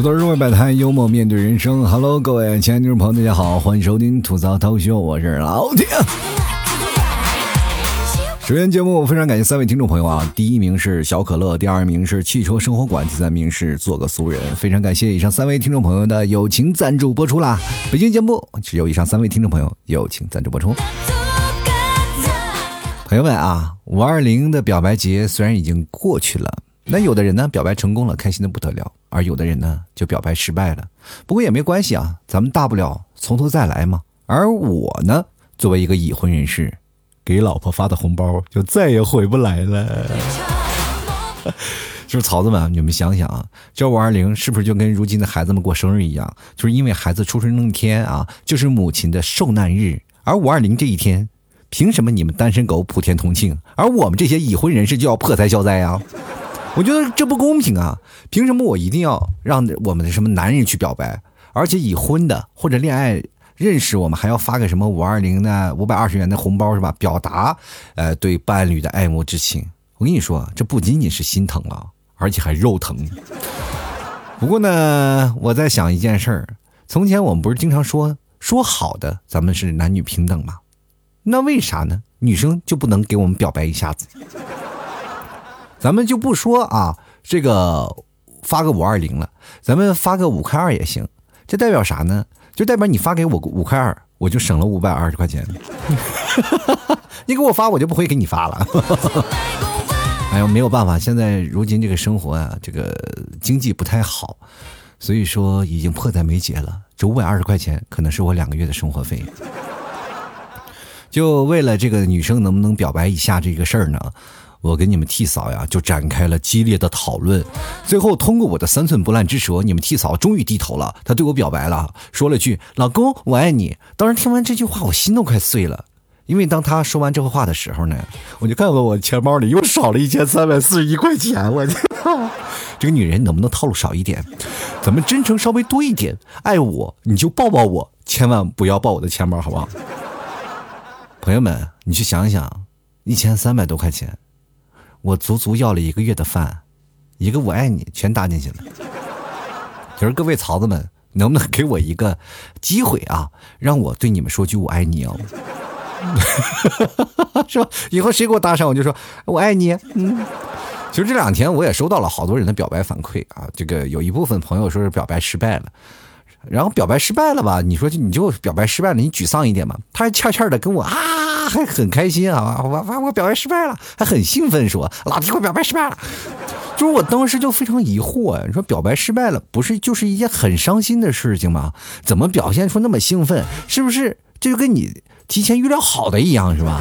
吐槽中外百态，幽默面对人生。Hello，各位亲爱的听众朋友，大家好，欢迎收听吐槽涛秀，我是老铁。首先，节目非常感谢三位听众朋友啊！第一名是小可乐，第二名是汽车生活馆，第三名是做个俗人。非常感谢以上三位听众朋友的友情赞助播出啦！北京节目只有以上三位听众朋友友情赞助播出。朋友们啊，五二零的表白节虽然已经过去了。那有的人呢，表白成功了，开心的不得了；而有的人呢，就表白失败了。不过也没关系啊，咱们大不了从头再来嘛。而我呢，作为一个已婚人士，给老婆发的红包就再也回不来了。就是曹子们，你们想想啊，这五二零是不是就跟如今的孩子们过生日一样？就是因为孩子出生那天啊，就是母亲的受难日。而五二零这一天，凭什么你们单身狗普天同庆，而我们这些已婚人士就要破财消灾啊？我觉得这不公平啊！凭什么我一定要让我们的什么男人去表白，而且已婚的或者恋爱认识我们还要发个什么五二零的五百二十元的红包是吧？表达呃对伴侣的爱慕之情。我跟你说，这不仅仅是心疼了，而且还肉疼。不过呢，我在想一件事儿：从前我们不是经常说说好的咱们是男女平等吗？那为啥呢？女生就不能给我们表白一下子？咱们就不说啊，这个发个五二零了，咱们发个五块二也行。这代表啥呢？就代表你发给我五块二，我就省了五百二十块钱。你给我发，我就不会给你发了。哎呦，没有办法，现在如今这个生活啊，这个经济不太好，所以说已经迫在眉睫了。这五百二十块钱可能是我两个月的生活费。就为了这个女生能不能表白一下这个事儿呢？我跟你们替嫂呀，就展开了激烈的讨论。最后通过我的三寸不烂之舌，你们替嫂终于低头了。她对我表白了，说了句“老公，我爱你”。当时听完这句话，我心都快碎了。因为当他说完这个话的时候呢，我就看到我钱包里又少了一千三百四十一块钱。我操！这个女人能不能套路少一点？咱们真诚稍微多一点。爱我你就抱抱我，千万不要抱我的钱包，好不好？朋友们，你去想想，一千三百多块钱。我足足要了一个月的饭，一个我爱你全搭进去了。就是各位曹子们，能不能给我一个机会啊，让我对你们说句我爱你哦？是吧？以后谁给我搭讪，我就说我爱你。嗯，其实这两天我也收到了好多人的表白反馈啊，这个有一部分朋友说是表白失败了。然后表白失败了吧？你说你就表白失败了，你沮丧一点嘛？他还欠欠的跟我啊，还很开心啊！我我我表白失败了，还很兴奋说老弟我表白失败了。就是我当时就非常疑惑，你说表白失败了，不是就是一件很伤心的事情吗？怎么表现出那么兴奋？是不是这就跟你提前预料好的一样是吧？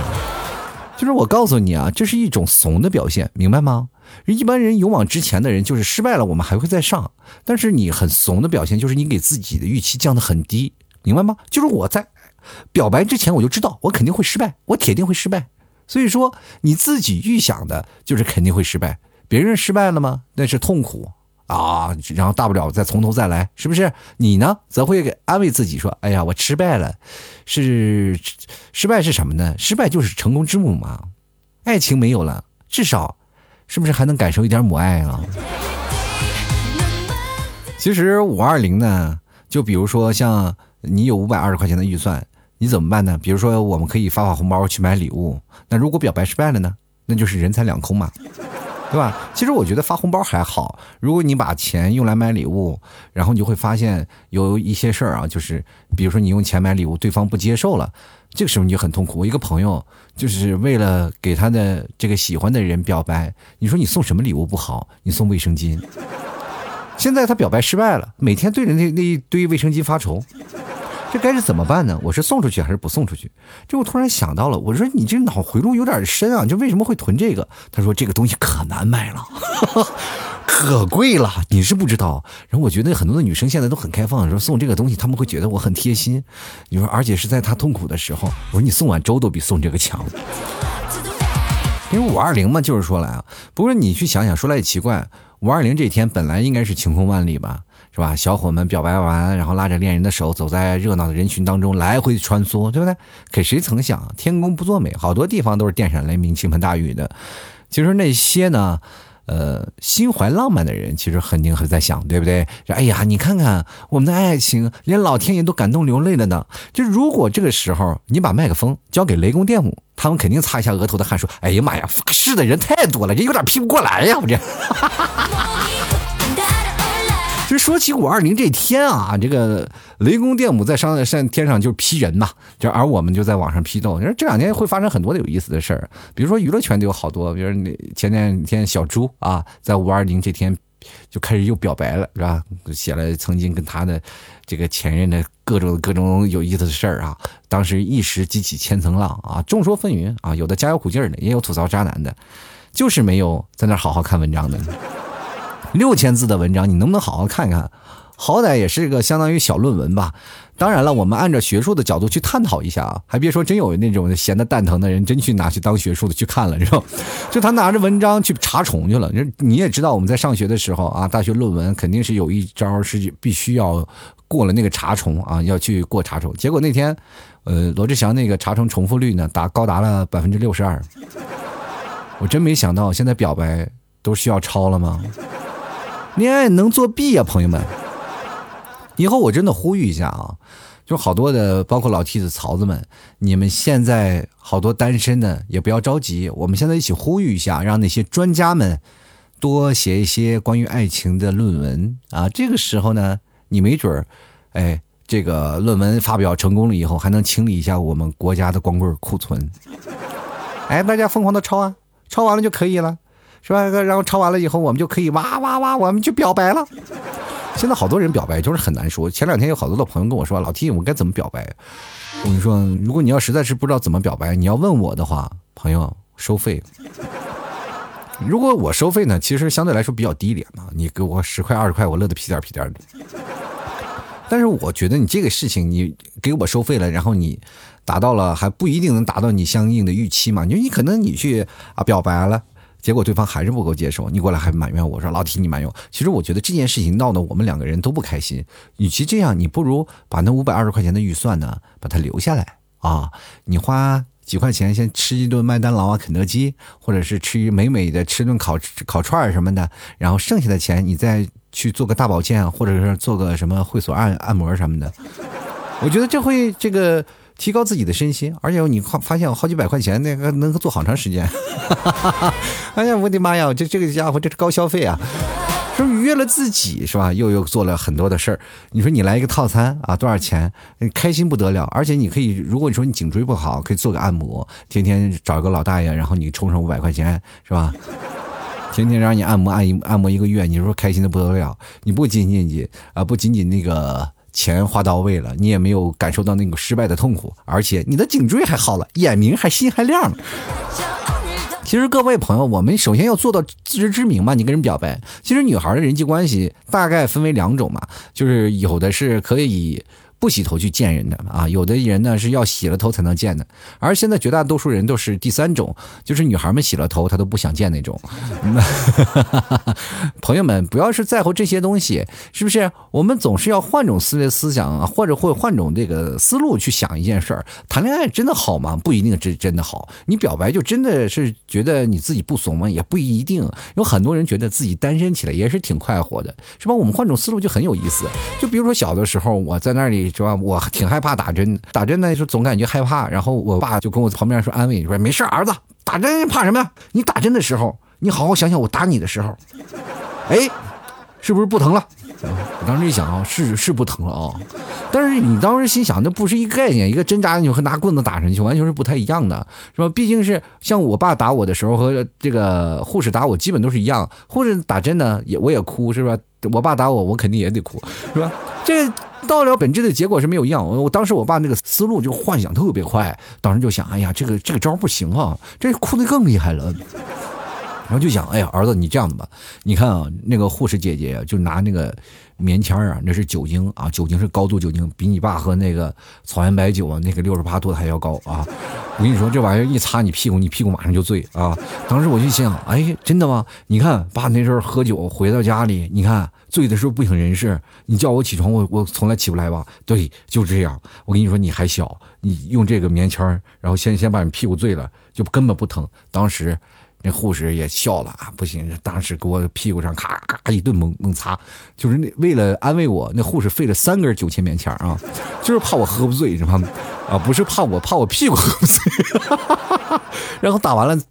就是我告诉你啊，这是一种怂的表现，明白吗？一般人勇往直前的人，就是失败了，我们还会再上。但是你很怂的表现，就是你给自己的预期降得很低，明白吗？就是我在表白之前，我就知道我肯定会失败，我铁定会失败。所以说，你自己预想的就是肯定会失败。别人失败了吗？那是痛苦啊，然后大不了再从头再来，是不是？你呢，则会安慰自己说：“哎呀，我失败了，是失败是什么呢？失败就是成功之母嘛。爱情没有了，至少。”是不是还能感受一点母爱啊？其实五二零呢，就比如说像你有五百二十块钱的预算，你怎么办呢？比如说我们可以发发红包去买礼物。那如果表白失败了呢？那就是人财两空嘛，对吧？其实我觉得发红包还好，如果你把钱用来买礼物，然后你就会发现有一些事儿啊，就是比如说你用钱买礼物，对方不接受了。这个时候你就很痛苦。我一个朋友就是为了给他的这个喜欢的人表白，你说你送什么礼物不好？你送卫生巾。现在他表白失败了，每天对着那那一堆卫生巾发愁，这该是怎么办呢？我是送出去还是不送出去？这我突然想到了，我说你这脑回路有点深啊，就为什么会囤这个？他说这个东西可难卖了。可贵了，你是不知道。然后我觉得很多的女生现在都很开放，说送这个东西他们会觉得我很贴心。你说，而且是在她痛苦的时候，我说你送碗粥都比送这个强。因为五二零嘛，就是说来啊，不过你去想想，说来也奇怪，五二零这天本来应该是晴空万里吧，是吧？小伙们表白完，然后拉着恋人的手，走在热闹的人群当中来回穿梭，对不对？可谁曾想，天公不作美，好多地方都是电闪雷鸣、倾盆大雨的。其实那些呢。呃，心怀浪漫的人，其实肯定还在想，对不对？哎呀，你看看我们的爱情，连老天爷都感动流泪了呢。就如果这个时候你把麦克风交给雷公电母，他们肯定擦一下额头的汗，说：“哎呀妈呀，发誓的人太多了，这有点批不过来呀，我这。” 其实说起五二零这天啊，这个雷公电母在上上天上就批人嘛，就而我们就在网上批斗。你说这两天会发生很多的有意思的事儿，比如说娱乐圈都有好多，比如那前两天小猪啊，在五二零这天就开始又表白了，是吧？写了曾经跟他的这个前任的各种各种有意思的事儿啊，当时一时激起千层浪啊，众说纷纭啊，有的加油鼓劲儿的，也有吐槽渣男的，就是没有在那好好看文章的。六千字的文章，你能不能好好看看？好歹也是个相当于小论文吧。当然了，我们按照学术的角度去探讨一下啊，还别说真有那种闲的蛋疼的人，真去拿去当学术的去看了，是吧？就他拿着文章去查重去了。你也知道，我们在上学的时候啊，大学论文肯定是有一招是必须要过了那个查重啊，要去过查重。结果那天，呃，罗志祥那个查重重复率呢，达高达了百分之六十二。我真没想到，现在表白都需要抄了吗？恋爱能作弊呀，朋友们！以后我真的呼吁一下啊，就好多的，包括老替子、曹子们，你们现在好多单身的也不要着急，我们现在一起呼吁一下，让那些专家们多写一些关于爱情的论文啊。这个时候呢，你没准儿，哎，这个论文发表成功了以后，还能清理一下我们国家的光棍库存。哎，大家疯狂的抄啊，抄完了就可以了。是吧？然后抄完了以后，我们就可以哇哇哇，我们就表白了。现在好多人表白就是很难说。前两天有好多的朋友跟我说：“老 T，我该怎么表白？”我跟你说，如果你要实在是不知道怎么表白，你要问我的话，朋友收费。如果我收费呢，其实相对来说比较低廉嘛。你给我十块二十块，我乐得屁颠屁颠的。但是我觉得你这个事情，你给我收费了，然后你达到了，还不一定能达到你相应的预期嘛。你说你可能你去啊表白了。结果对方还是不够接受，你过来还埋怨我说老提你埋怨。其实我觉得这件事情闹得我们两个人都不开心。与其这样，你不如把那五百二十块钱的预算呢，把它留下来啊。你花几块钱先吃一顿麦当劳啊、肯德基，或者是吃一美美的吃顿烤烤串什么的，然后剩下的钱你再去做个大保健，或者是做个什么会所按按摩什么的。我觉得这会这个。提高自己的身心，而且你发发现好几百块钱那个能够做好长时间。哎呀，我的妈呀，这这个家伙这是高消费啊！说愉悦了自己是吧？又又做了很多的事儿。你说你来一个套餐啊，多少钱？开心不得了。而且你可以，如果你说你颈椎不好，可以做个按摩，天天找一个老大爷，然后你充上五百块钱是吧？天天让你按摩按一按摩一个月，你说开心的不得了。你不仅仅仅啊，不仅仅那个。钱花到位了，你也没有感受到那个失败的痛苦，而且你的颈椎还好了，眼明还心还亮了。其实各位朋友，我们首先要做到自知之明嘛。你跟人表白，其实女孩的人际关系大概分为两种嘛，就是有的是可以。不洗头去见人的啊，有的人呢是要洗了头才能见的，而现在绝大多数人都是第三种，就是女孩们洗了头她都不想见那种。朋友们，不要是在乎这些东西，是不是？我们总是要换种思维思想啊，或者会换种这个思路去想一件事儿。谈恋爱真的好吗？不一定真真的好。你表白就真的是觉得你自己不怂吗？也不一定。有很多人觉得自己单身起来也是挺快活的，是吧？我们换种思路就很有意思。就比如说小的时候我在那里。是吧？我挺害怕打针，打针呢就总感觉害怕。然后我爸就跟我旁边说安慰，说没事儿，儿子，打针怕什么呀？你打针的时候，你好好想想我打你的时候，哎，是不是不疼了？我当时一想啊，是是不疼了啊。但是你当时心想，那不是一个概念，一个针扎进去和拿棍子打上去完全是不太一样的，是吧？毕竟是像我爸打我的时候和这个护士打我基本都是一样。护士打针呢，也我也哭，是吧？我爸打我，我肯定也得哭，是吧？这。到了本质的结果是没有一样。我当时我爸那个思路就幻想特别快，当时就想，哎呀，这个这个招不行啊，这哭的更厉害了。然后就想，哎呀，儿子，你这样子吧，你看啊，那个护士姐姐就拿那个棉签啊，那是酒精啊，酒精是高度酒精，比你爸喝那个草原白酒啊，那个六十八度的还要高啊。我跟你说，这玩意儿一擦你屁股，你屁股马上就醉啊。当时我就想，哎，真的吗？你看爸那时候喝酒回到家里，你看。醉的时候不省人事，你叫我起床，我我从来起不来吧？对，就这样。我跟你说，你还小，你用这个棉签然后先先把你屁股醉了，就根本不疼。当时那护士也笑了啊，不行，当时给我屁股上咔咔一顿猛猛擦，就是那为了安慰我，那护士费了三根酒千棉签啊，就是怕我喝不醉，知道吗？啊，不是怕我怕我屁股喝不醉，然后打完了。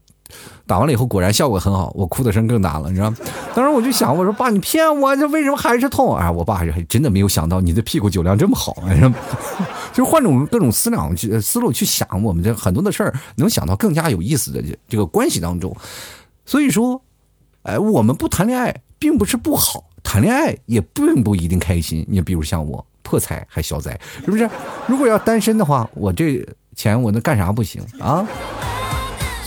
打完了以后，果然效果很好，我哭的声更大了，你知道吗？当时我就想，我说爸，你骗我，这为什么还是痛？啊，我爸还真的没有想到你的屁股酒量这么好，你知道就是换种各种思量去思路去想，我们这很多的事儿能想到更加有意思的这个关系当中。所以说，哎，我们不谈恋爱并不是不好，谈恋爱也并不一定开心。你比如像我破财还消灾，是不是？如果要单身的话，我这钱我能干啥不行啊？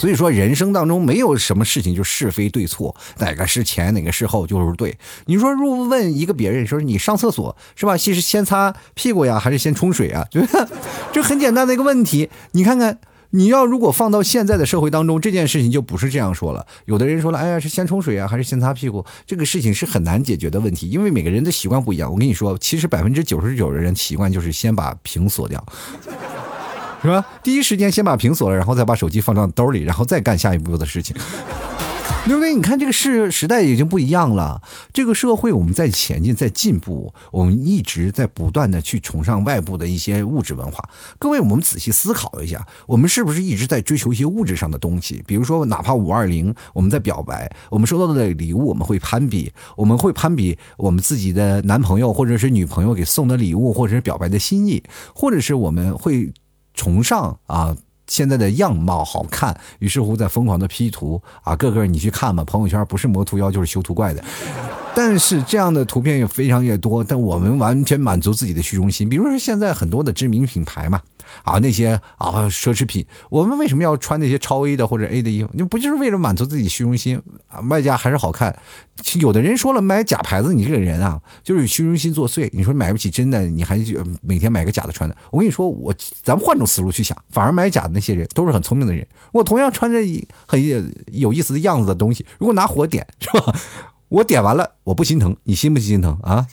所以说，人生当中没有什么事情就是非对错，哪个是前，哪个是后就是对。你说，如果问一个别人说是你上厕所是吧，是先擦屁股呀，还是先冲水啊？就这很简单的一个问题。你看看，你要如果放到现在的社会当中，这件事情就不是这样说了。有的人说了，哎呀，是先冲水啊，还是先擦屁股？这个事情是很难解决的问题，因为每个人的习惯不一样。我跟你说，其实百分之九十九的人习惯就是先把屏锁掉。是吧？第一时间先把屏锁了，然后再把手机放到兜里，然后再干下一步的事情。因为你看这个时时代已经不一样了，这个社会我们在前进，在进步，我们一直在不断的去崇尚外部的一些物质文化。各位，我们仔细思考一下，我们是不是一直在追求一些物质上的东西？比如说，哪怕五二零，我们在表白，我们收到的礼物，我们会攀比，我们会攀比我们自己的男朋友或者是女朋友给送的礼物，或者是表白的心意，或者是我们会。崇尚啊，现在的样貌好看，于是乎在疯狂的 P 图啊，个个你去看吧，朋友圈不是魔图妖就是修图怪的。但是这样的图片也非常越多，但我们完全满足自己的虚荣心。比如说现在很多的知名品牌嘛，啊那些啊奢侈品，我们为什么要穿那些超 A 的或者 A 的衣服？你不就是为了满足自己虚荣心啊？外加还是好看。有的人说了，买假牌子，你这个人啊，就是虚荣心作祟。你说买不起真的，你还每天买个假的穿的。我跟你说，我咱们换种思路去想，反而买假的那些人都是很聪明的人。我同样穿着很有意思的样子的东西，如果拿火点，是吧？我点完了，我不心疼，你心不心疼啊？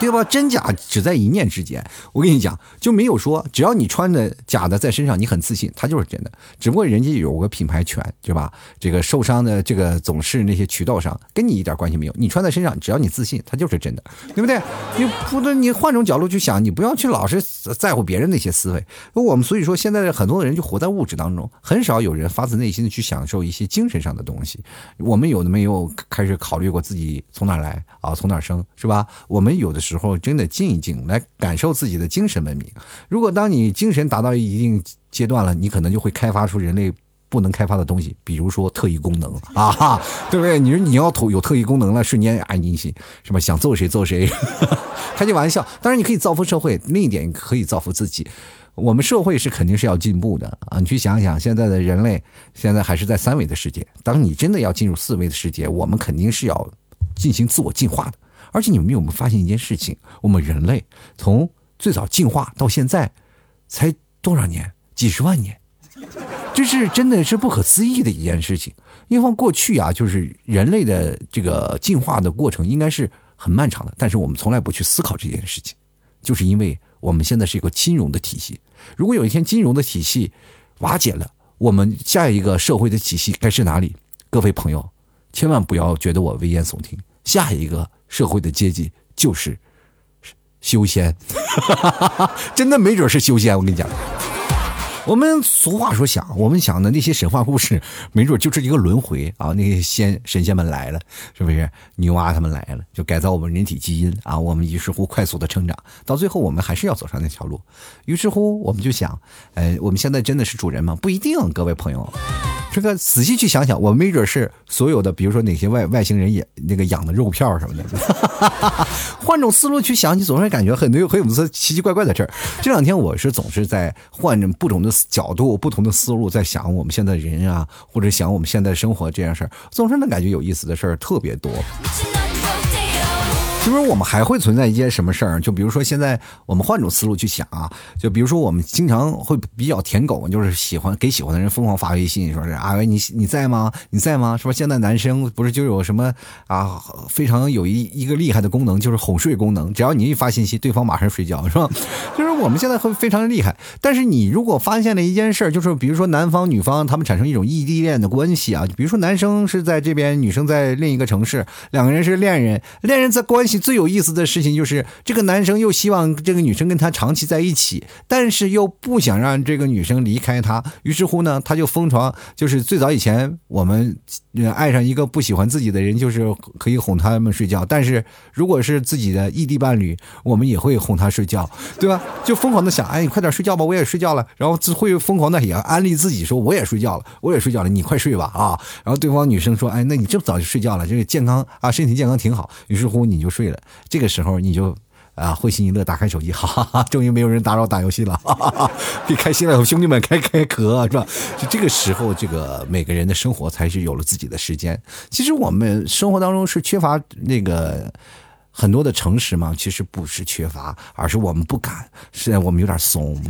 对吧？真假只在一念之间。我跟你讲，就没有说只要你穿的假的在身上，你很自信，它就是真的。只不过人家有个品牌权，对吧？这个受伤的这个总是那些渠道商，跟你一点关系没有。你穿在身上，只要你自信，它就是真的，对不对？你不能，你换种角度去想，你不要去老是在乎别人那些思维。我们所以说，现在很多的人就活在物质当中，很少有人发自内心的去享受一些精神上的东西。我们有的没有开始考虑过自己从哪来啊？从哪生是吧？我们有的。时候真的静一静，来感受自己的精神文明。如果当你精神达到一定阶段了，你可能就会开发出人类不能开发的东西，比如说特异功能 啊，哈对不对？你说你要有特异功能了，瞬间安静心是吧？想揍谁揍谁，开句玩笑。当然你可以造福社会，另一点可以造福自己。我们社会是肯定是要进步的啊！你去想想，现在的人类现在还是在三维的世界，当你真的要进入四维的世界，我们肯定是要进行自我进化的。而且你们有没有发现一件事情？我们人类从最早进化到现在，才多少年？几十万年，这是真的是不可思议的一件事情。因为过去啊，就是人类的这个进化的过程应该是很漫长的，但是我们从来不去思考这件事情，就是因为我们现在是一个金融的体系。如果有一天金融的体系瓦解了，我们下一个社会的体系该是哪里？各位朋友，千万不要觉得我危言耸听，下一个。社会的阶级就是修仙，真的没准是修仙。我跟你讲。我们俗话说想，我们想的那些神话故事，没准就是一个轮回啊！那些仙神仙们来了，是不是？女娲他们来了，就改造我们人体基因啊！我们于是乎快速的成长，到最后我们还是要走上那条路。于是乎，我们就想，呃，我们现在真的是主人吗？不一定，各位朋友，这个仔细去想想，我没准是所有的，比如说哪些外外星人也那个养的肉票什么的。换种思路去想，你总是感觉很多很有思奇奇怪怪的事儿。这两天我是总是在换着不同的。角度不同的思路，在想我们现在人啊，或者想我们现在生活这件事儿，总是能感觉有意思的事儿特别多。就是我们还会存在一些什么事儿？就比如说现在我们换种思路去想啊，就比如说我们经常会比较舔狗，就是喜欢给喜欢的人疯狂发微信，说是啊喂你你在吗？你在吗？是吧？现在男生不是就有什么啊非常有一一个厉害的功能，就是哄睡功能，只要你一发信息，对方马上睡觉，是吧？就是我们现在会非常厉害。但是你如果发现了一件事儿，就是比如说男方女方他们产生一种异地恋的关系啊，比如说男生是在这边，女生在另一个城市，两个人是恋人，恋人在关系。最有意思的事情就是，这个男生又希望这个女生跟他长期在一起，但是又不想让这个女生离开他。于是乎呢，他就疯狂，就是最早以前我们爱上一个不喜欢自己的人，就是可以哄他们睡觉。但是如果是自己的异地伴侣，我们也会哄他睡觉，对吧？就疯狂的想，哎，你快点睡觉吧，我也睡觉了。然后会疯狂的也安利自己说，我也睡觉了，我也睡觉了，你快睡吧啊！然后对方女生说，哎，那你这么早就睡觉了，这个健康啊，身体健康挺好。于是乎你就睡了。这个时候你就啊会心一乐，打开手机，哈哈哈，终于没有人打扰打游戏了，哈哈哈，别开心了，兄弟们开开壳是吧？就这个时候，这个每个人的生活才是有了自己的时间。其实我们生活当中是缺乏那个很多的诚实吗？其实不是缺乏，而是我们不敢，是我们有点怂。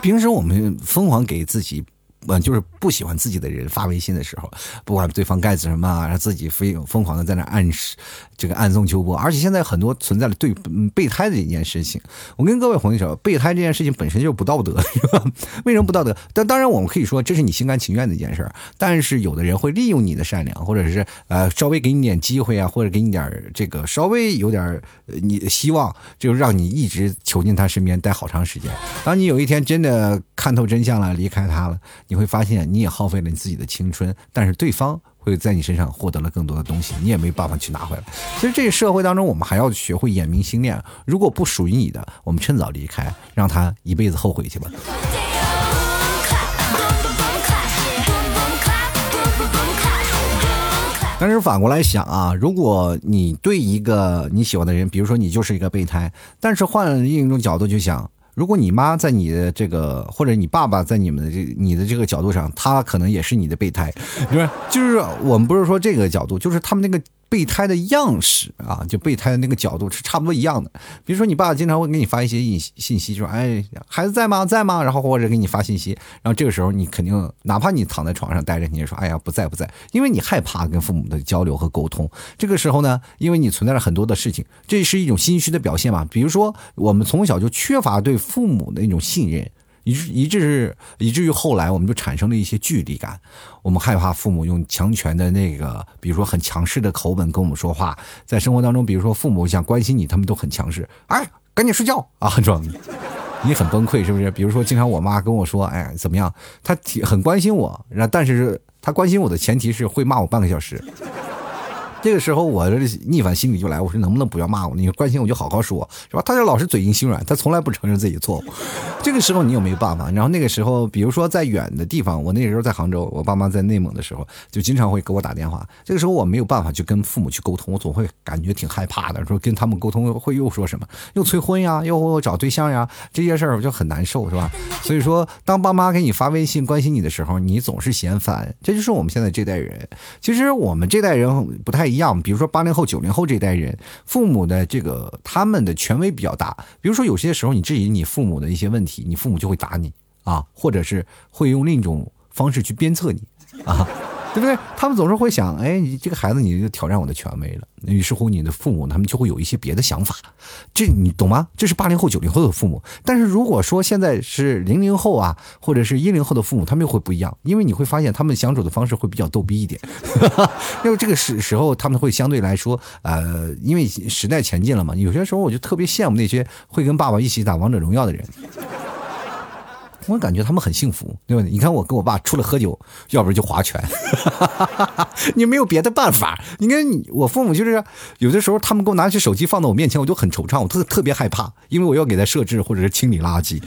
平时我们疯狂给自己。嗯，就是不喜欢自己的人发微信的时候，不管对方干什么，让自己非疯狂的在那暗示，这个暗送秋波。而且现在很多存在了对备胎的一件事情。我跟各位朋友说，备胎这件事情本身就不道德，是吧？为什么不道德？但当然我们可以说这是你心甘情愿的一件事儿。但是有的人会利用你的善良，或者是呃稍微给你点机会啊，或者给你点这个稍微有点你希望，就让你一直囚禁他身边待好长时间。当你有一天真的看透真相了，离开他了，你。会发现你也耗费了你自己的青春，但是对方会在你身上获得了更多的东西，你也没办法去拿回来。其实这个社会当中，我们还要学会眼明心亮。如果不属于你的，我们趁早离开，让他一辈子后悔去吧。但是反过来想啊，如果你对一个你喜欢的人，比如说你就是一个备胎，但是换另一种角度去想。如果你妈在你的这个，或者你爸爸在你们的这你的这个角度上，他可能也是你的备胎，就是？就是我们不是说这个角度，就是他们那个。备胎的样式啊，就备胎的那个角度是差不多一样的。比如说，你爸经常会给你发一些信信息，就说：“哎，孩子在吗？在吗？”然后或者给你发信息，然后这个时候你肯定，哪怕你躺在床上待着，你也说：“哎呀，不在不在。”因为你害怕跟父母的交流和沟通。这个时候呢，因为你存在了很多的事情，这是一种心虚的表现嘛。比如说，我们从小就缺乏对父母的一种信任。以致以致以至于后来我们就产生了一些距离感，我们害怕父母用强权的那个，比如说很强势的口吻跟我们说话，在生活当中，比如说父母想关心你，他们都很强势，哎，赶紧睡觉啊，壮，你很崩溃是不是？比如说经常我妈跟我说，哎，怎么样？她挺很关心我，然但是她关心我的前提是会骂我半个小时。这个时候，我的逆反心理就来，我说能不能不要骂我？你关心我就好好说，是吧？他就老是嘴硬心软，他从来不承认自己错误。这个时候你有没有办法？然后那个时候，比如说在远的地方，我那个时候在杭州，我爸妈在内蒙的时候，就经常会给我打电话。这个时候我没有办法去跟父母去沟通，我总会感觉挺害怕的，说跟他们沟通会又说什么，又催婚呀，又找对象呀，这些事儿我就很难受，是吧？所以说，当爸妈给你发微信关心你的时候，你总是嫌烦。这就是我们现在这代人。其实我们这代人不太。一样，比如说八零后、九零后这一代人，父母的这个他们的权威比较大。比如说有些时候你质疑你父母的一些问题，你父母就会打你啊，或者是会用另一种方式去鞭策你啊。对不对？他们总是会想，哎，你这个孩子，你就挑战我的权威了。于是乎，你的父母他们就会有一些别的想法。这你懂吗？这是八零后、九零后的父母。但是如果说现在是零零后啊，或者是一零后的父母，他们又会不一样，因为你会发现他们相处的方式会比较逗逼一点。因为这个时时候，他们会相对来说，呃，因为时代前进了嘛。有些时候，我就特别羡慕那些会跟爸爸一起打王者荣耀的人。我感觉他们很幸福，对吧？你看我跟我爸除了喝酒，要不然就划拳，你没有别的办法。你看你我父母就是有的时候他们给我拿起手机放到我面前，我就很惆怅，我特特别害怕，因为我要给他设置或者是清理垃圾。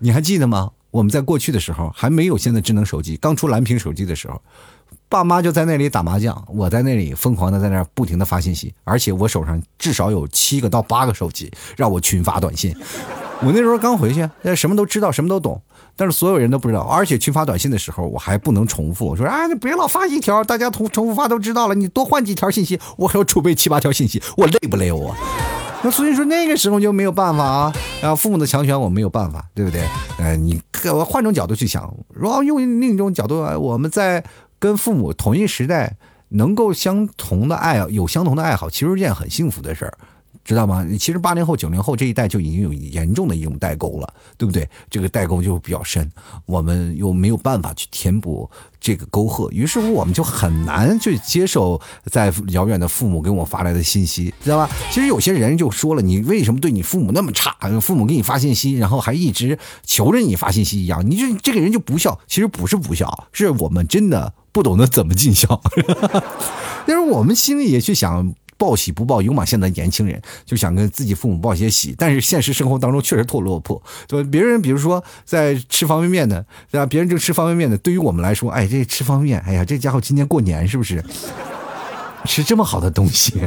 你还记得吗？我们在过去的时候还没有现在智能手机，刚出蓝屏手机的时候，爸妈就在那里打麻将，我在那里疯狂的在那不停的发信息，而且我手上至少有七个到八个手机让我群发短信。我那时候刚回去，那什么都知道，什么都懂，但是所有人都不知道。而且群发短信的时候，我还不能重复。我说啊，你别老发一条，大家重重复发都知道了。你多换几条信息，我还要储备七八条信息，我累不累我？那所以说那个时候就没有办法啊。然后父母的强权我没有办法，对不对？呃，你我换种角度去想，如果用另一种角度，我们在跟父母同一时代，能够相同的爱，有相同的爱好，其实是件很幸福的事儿。知道吗？其实八零后、九零后这一代就已经有严重的一种代沟了，对不对？这个代沟就比较深，我们又没有办法去填补这个沟壑，于是乎我们就很难去接受在遥远的父母给我发来的信息，知道吧？其实有些人就说了，你为什么对你父母那么差？父母给你发信息，然后还一直求着你发信息一样，你这这个人就不孝。其实不是不孝，是我们真的不懂得怎么尽孝。但是我们心里也去想。报喜不报忧嘛，现在年轻人就想跟自己父母报些喜，但是现实生活当中确实特落魄。对吧？别人比如说在吃方便面的，对吧？别人正吃方便面的，对于我们来说，哎，这吃方便面，哎呀，这家伙今年过年是不是 吃这么好的东西？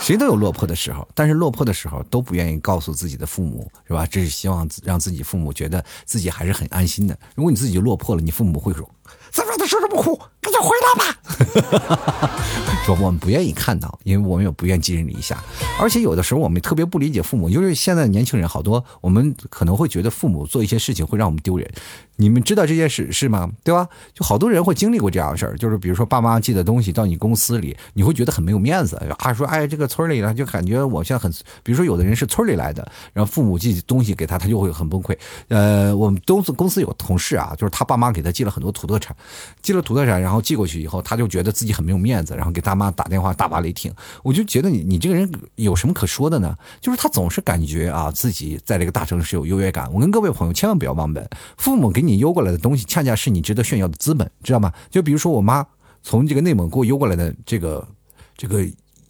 谁都有落魄的时候，但是落魄的时候都不愿意告诉自己的父母，是吧？这是希望让自己父母觉得自己还是很安心的。如果你自己落魄了，你父母会说。在外头受这么苦，赶紧回来吧。说我们不愿意看到，因为我们也不愿寄人篱下。而且有的时候我们特别不理解父母，就是现在年轻人好多，我们可能会觉得父母做一些事情会让我们丢人。你们知道这件事是吗？对吧？就好多人会经历过这样的事儿，就是比如说爸妈寄的东西到你公司里，你会觉得很没有面子啊。说哎，这个村里呢，就感觉我现在很，比如说有的人是村里来的，然后父母寄东西给他，他就会很崩溃。呃，我们公司公司有同事啊，就是他爸妈给他寄了很多土特产。寄了土特产，然后寄过去以后，他就觉得自己很没有面子，然后给大妈打电话大发雷霆。我就觉得你你这个人有什么可说的呢？就是他总是感觉啊自己在这个大城市有优越感。我跟各位朋友千万不要忘本，父母给你你邮过来的东西，恰恰是你值得炫耀的资本，知道吗？就比如说我妈从这个内蒙给我邮过来的这个这个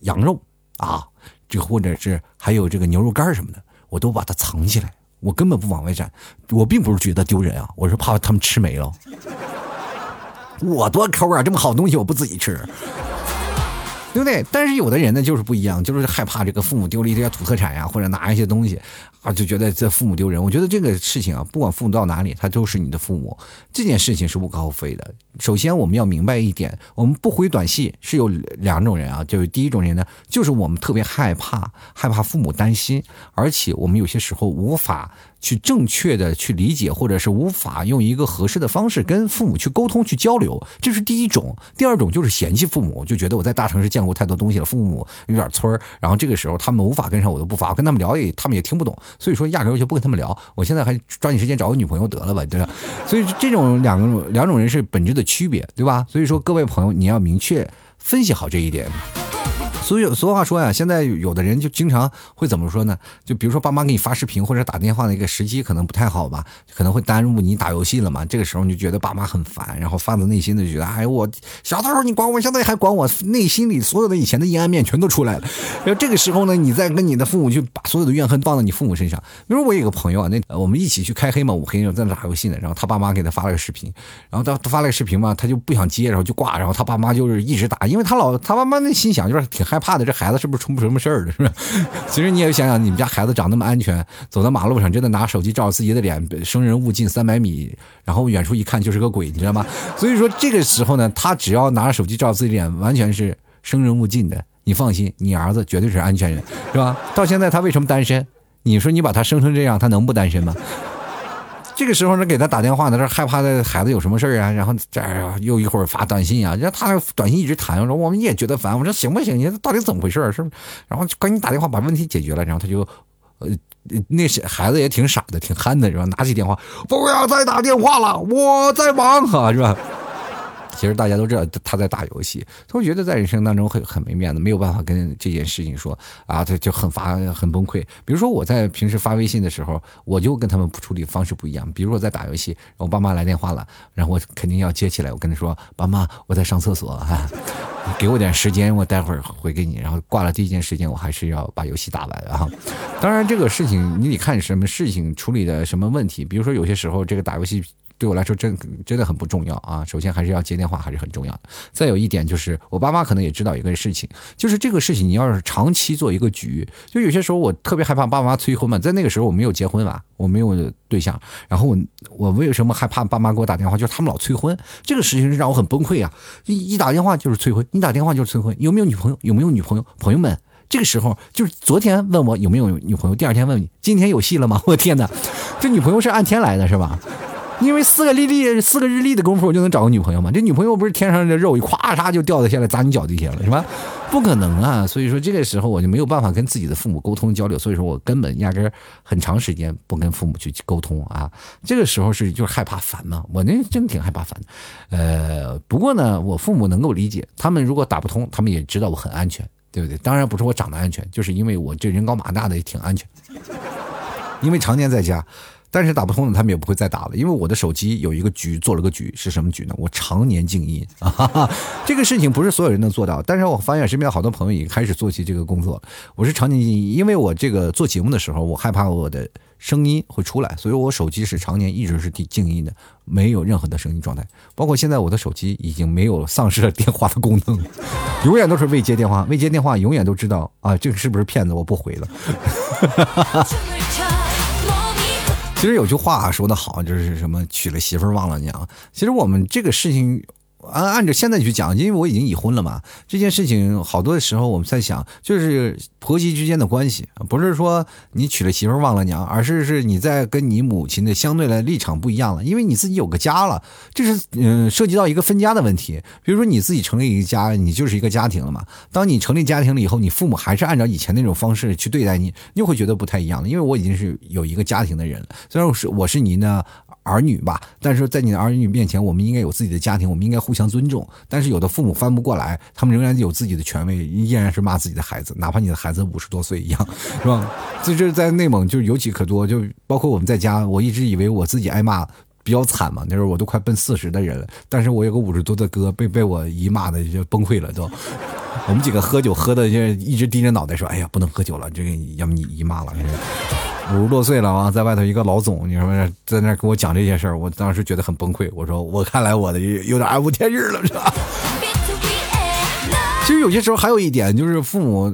羊肉啊，这或者是还有这个牛肉干什么的，我都把它藏起来，我根本不往外展。我并不是觉得丢人啊，我是怕他们吃没了。我多抠啊！这么好东西我不自己吃，对不对？但是有的人呢就是不一样，就是害怕这个父母丢了一些土特产呀，或者拿一些东西。啊，就觉得这父母丢人。我觉得这个事情啊，不管父母到哪里，他都是你的父母。这件事情是无可厚非的。首先，我们要明白一点，我们不回短信是有两种人啊。就是第一种人呢，就是我们特别害怕，害怕父母担心，而且我们有些时候无法去正确的去理解，或者是无法用一个合适的方式跟父母去沟通、去交流。这是第一种。第二种就是嫌弃父母，就觉得我在大城市见过太多东西了，父母有点村儿，然后这个时候他们无法跟上我的步伐，跟他们聊也他们也听不懂。所以说，压根就不跟他们聊。我现在还抓紧时间找个女朋友得了吧，对吧？所以这种两个两种人是本质的区别，对吧？所以说，各位朋友，你要明确分析好这一点。所以俗话说呀，现在有的人就经常会怎么说呢？就比如说爸妈给你发视频或者打电话的一个时机可能不太好吧，可能会耽误你打游戏了嘛。这个时候你就觉得爸妈很烦，然后发自内心的觉得，哎，我小的时候你管我，现在还管我，内心里所有的以前的阴暗面全都出来了。然后这个时候呢，你再跟你的父母去把所有的怨恨放到你父母身上。比如我有个朋友啊，那我们一起去开黑嘛，五黑在那打游戏呢，然后他爸妈给他发了个视频，然后他他发了个视频嘛，他就不想接，然后就挂，然后他爸妈就是一直打，因为他老他爸妈那心想就是挺害怕的，这孩子是。不是出什么事儿了，是吧？其实你也想想，你们家孩子长那么安全，走在马路上真的拿手机照自己的脸，生人勿近三百米，然后远处一看就是个鬼，你知道吗？所以说这个时候呢，他只要拿手机照自己脸，完全是生人勿近的。你放心，你儿子绝对是安全人，是吧？到现在他为什么单身？你说你把他生成这样，他能不单身吗？这个时候呢，给他打电话呢，这害怕的孩子有什么事儿啊？然后这又一会儿发短信啊，让他短信一直弹，我说我们也觉得烦，我说行不行？你到底怎么回事儿？是不是？然后赶紧打电话把问题解决了，然后他就，呃，那些孩子也挺傻的，挺憨的，是吧？拿起电话，不要再打电话了，我在忙啊，是吧？其实大家都知道他在打游戏，他会觉得在人生当中很很没面子，没有办法跟这件事情说啊，他就很发很崩溃。比如说我在平时发微信的时候，我就跟他们处理方式不一样。比如说我在打游戏，我爸妈来电话了，然后我肯定要接起来，我跟他说：“爸妈，我在上厕所哈，给我点时间，我待会儿回给你。”然后挂了第一件事情，我还是要把游戏打完啊。当然这个事情你得看什么事情处理的什么问题，比如说有些时候这个打游戏。对我来说真真的很不重要啊。首先还是要接电话，还是很重要的。再有一点就是，我爸妈可能也知道一个事情，就是这个事情你要是长期做一个局，就有些时候我特别害怕爸妈催婚嘛，在那个时候我没有结婚嘛，我没有对象，然后我我为什么害怕爸妈给我打电话？就是他们老催婚，这个事情让我很崩溃啊！一一打电话就是催婚，你打电话就是催婚，有没有女朋友？有没有女朋友？朋友们。这个时候就是昨天问我有没有女朋友，第二天问你今天有戏了吗？我天哪，这女朋友是按天来的，是吧？因为四个日历四个日历的功夫我就能找个女朋友吗？这女朋友不是天上的肉，一咵嚓就掉下来砸你脚底下了，是吧？不可能啊！所以说这个时候我就没有办法跟自己的父母沟通交流，所以说我根本压根很长时间不跟父母去沟通啊。这个时候是就是害怕烦嘛，我那真挺害怕烦的。呃，不过呢，我父母能够理解，他们如果打不通，他们也知道我很安全。对不对？当然不是我长得安全，就是因为我这人高马大的也挺安全。因为常年在家，但是打不通的他们也不会再打了。因为我的手机有一个局，做了个局，是什么局呢？我常年静音啊哈哈，这个事情不是所有人能做到。但是我发现身边好多朋友已经开始做起这个工作。我是常年静音，因为我这个做节目的时候，我害怕我的。声音会出来，所以我手机是常年一直是静音的，没有任何的声音状态。包括现在我的手机已经没有丧失了电话的功能，永远都是未接电话，未接电话永远都知道啊，这个是不是骗子？我不回了。其实有句话说的好，就是什么娶了媳妇忘了娘。其实我们这个事情。按按照现在去讲，因为我已经已婚了嘛，这件事情好多的时候我们在想，就是婆媳之间的关系，不是说你娶了媳妇忘了娘，而是是你在跟你母亲的相对的立场不一样了，因为你自己有个家了，这是嗯涉及到一个分家的问题。比如说你自己成立一个家，你就是一个家庭了嘛。当你成立家庭了以后，你父母还是按照以前那种方式去对待你，你会觉得不太一样了。因为我已经是有一个家庭的人了，虽然我是我是您的儿女吧，但是在你的儿女面前，我们应该有自己的家庭，我们应该互相尊重。但是有的父母翻不过来，他们仍然有自己的权威，依然是骂自己的孩子，哪怕你的孩子五十多岁一样，是吧？这这在内蒙就有几可多，就包括我们在家，我一直以为我自己挨骂比较惨嘛，那时候我都快奔四十的人了，但是我有个五十多的哥被被我姨骂的就崩溃了都。我们几个喝酒喝的就一直低着脑袋说：“哎呀，不能喝酒了，这个要么你姨骂了。”五十多岁了啊，在外头一个老总，你说在那跟我讲这些事儿，我当时觉得很崩溃。我说我看来我的 有点暗无天日了，是吧？其实有些时候还有一点，就是父母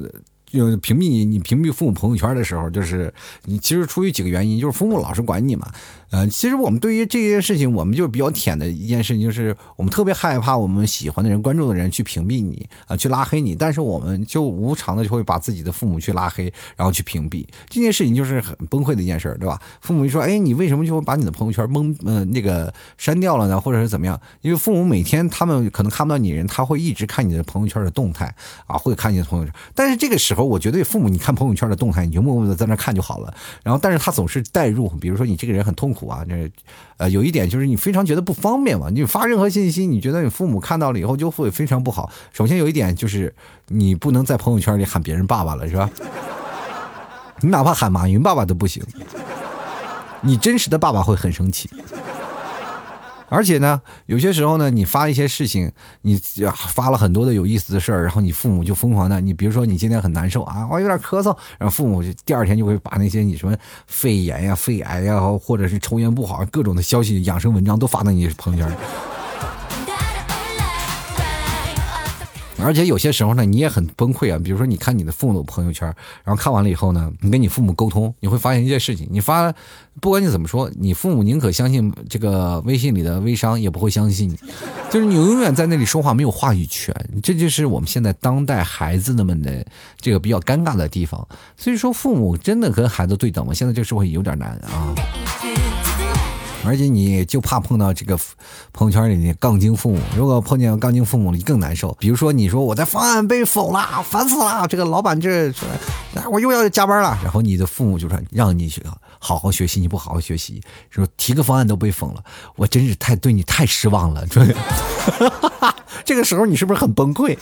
就屏蔽你，你屏蔽父母朋友圈的时候，就是你其实出于几个原因，就是父母老是管你嘛。呃，其实我们对于这件事情，我们就比较舔的一件事情，就是我们特别害怕我们喜欢的人、关注的人去屏蔽你啊，去拉黑你。但是我们就无偿的就会把自己的父母去拉黑，然后去屏蔽这件事情，就是很崩溃的一件事，对吧？父母一说，哎，你为什么就会把你的朋友圈蒙呃那个删掉了呢？或者是怎么样？因为父母每天他们可能看不到你人，他会一直看你的朋友圈的动态啊，会看你的朋友圈。但是这个时候，我觉得父母你看朋友圈的动态，你就默默的在那看就好了。然后，但是他总是代入，比如说你这个人很痛。苦啊，这呃，有一点就是你非常觉得不方便嘛。你发任何信息，你觉得你父母看到了以后就会非常不好。首先有一点就是你不能在朋友圈里喊别人爸爸了，是吧？你哪怕喊马云爸爸都不行，你真实的爸爸会很生气。而且呢，有些时候呢，你发一些事情，你发了很多的有意思的事儿，然后你父母就疯狂的，你比如说你今天很难受啊，我有点咳嗽，然后父母就第二天就会把那些你什么肺炎呀、肺癌呀，或者是抽烟不好各种的消息、养生文章都发到你朋友圈。而且有些时候呢，你也很崩溃啊。比如说，你看你的父母朋友圈，然后看完了以后呢，你跟你父母沟通，你会发现一件事情：你发，不管你怎么说，你父母宁可相信这个微信里的微商，也不会相信你。就是你永远在那里说话没有话语权，这就是我们现在当代孩子们的这个比较尴尬的地方。所以说，父母真的跟孩子对等吗？现在这个社会有点难啊。而且你就怕碰到这个朋友圈里的杠精父母，如果碰见杠精父母，你更难受。比如说，你说我的方案被否了，烦死了！这个老板这说，我又要加班了。然后你的父母就说，让你去好好学习，你不好好学习，说提个方案都被否了，我真是太对你太失望了。这个时候你是不是很崩溃？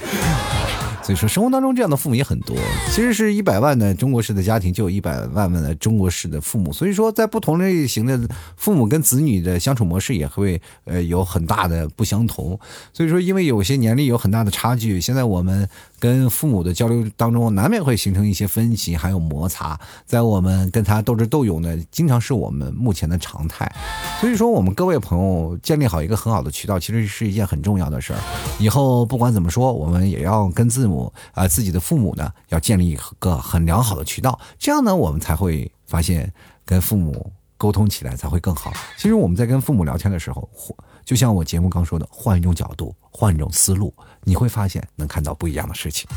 所以说，生活当中这样的父母也很多。其实是一百万的中国式的家庭，就有一百万万的中国式的父母。所以说，在不同类型的父母跟子女的相处模式也会呃有很大的不相同。所以说，因为有些年龄有很大的差距，现在我们跟父母的交流当中，难免会形成一些分歧，还有摩擦。在我们跟他斗智斗勇呢，经常是我们目前的常态。所以说，我们各位朋友建立好一个很好的渠道，其实是一件很重要的事儿。以后不管怎么说，我们也要跟字母啊自己的父母呢，要建立一个很良好的渠道，这样呢，我们才会发现跟父母沟通起来才会更好。其实我们在跟父母聊天的时候，就像我节目刚说的，换一种角度，换一种思路，你会发现能看到不一样的事情。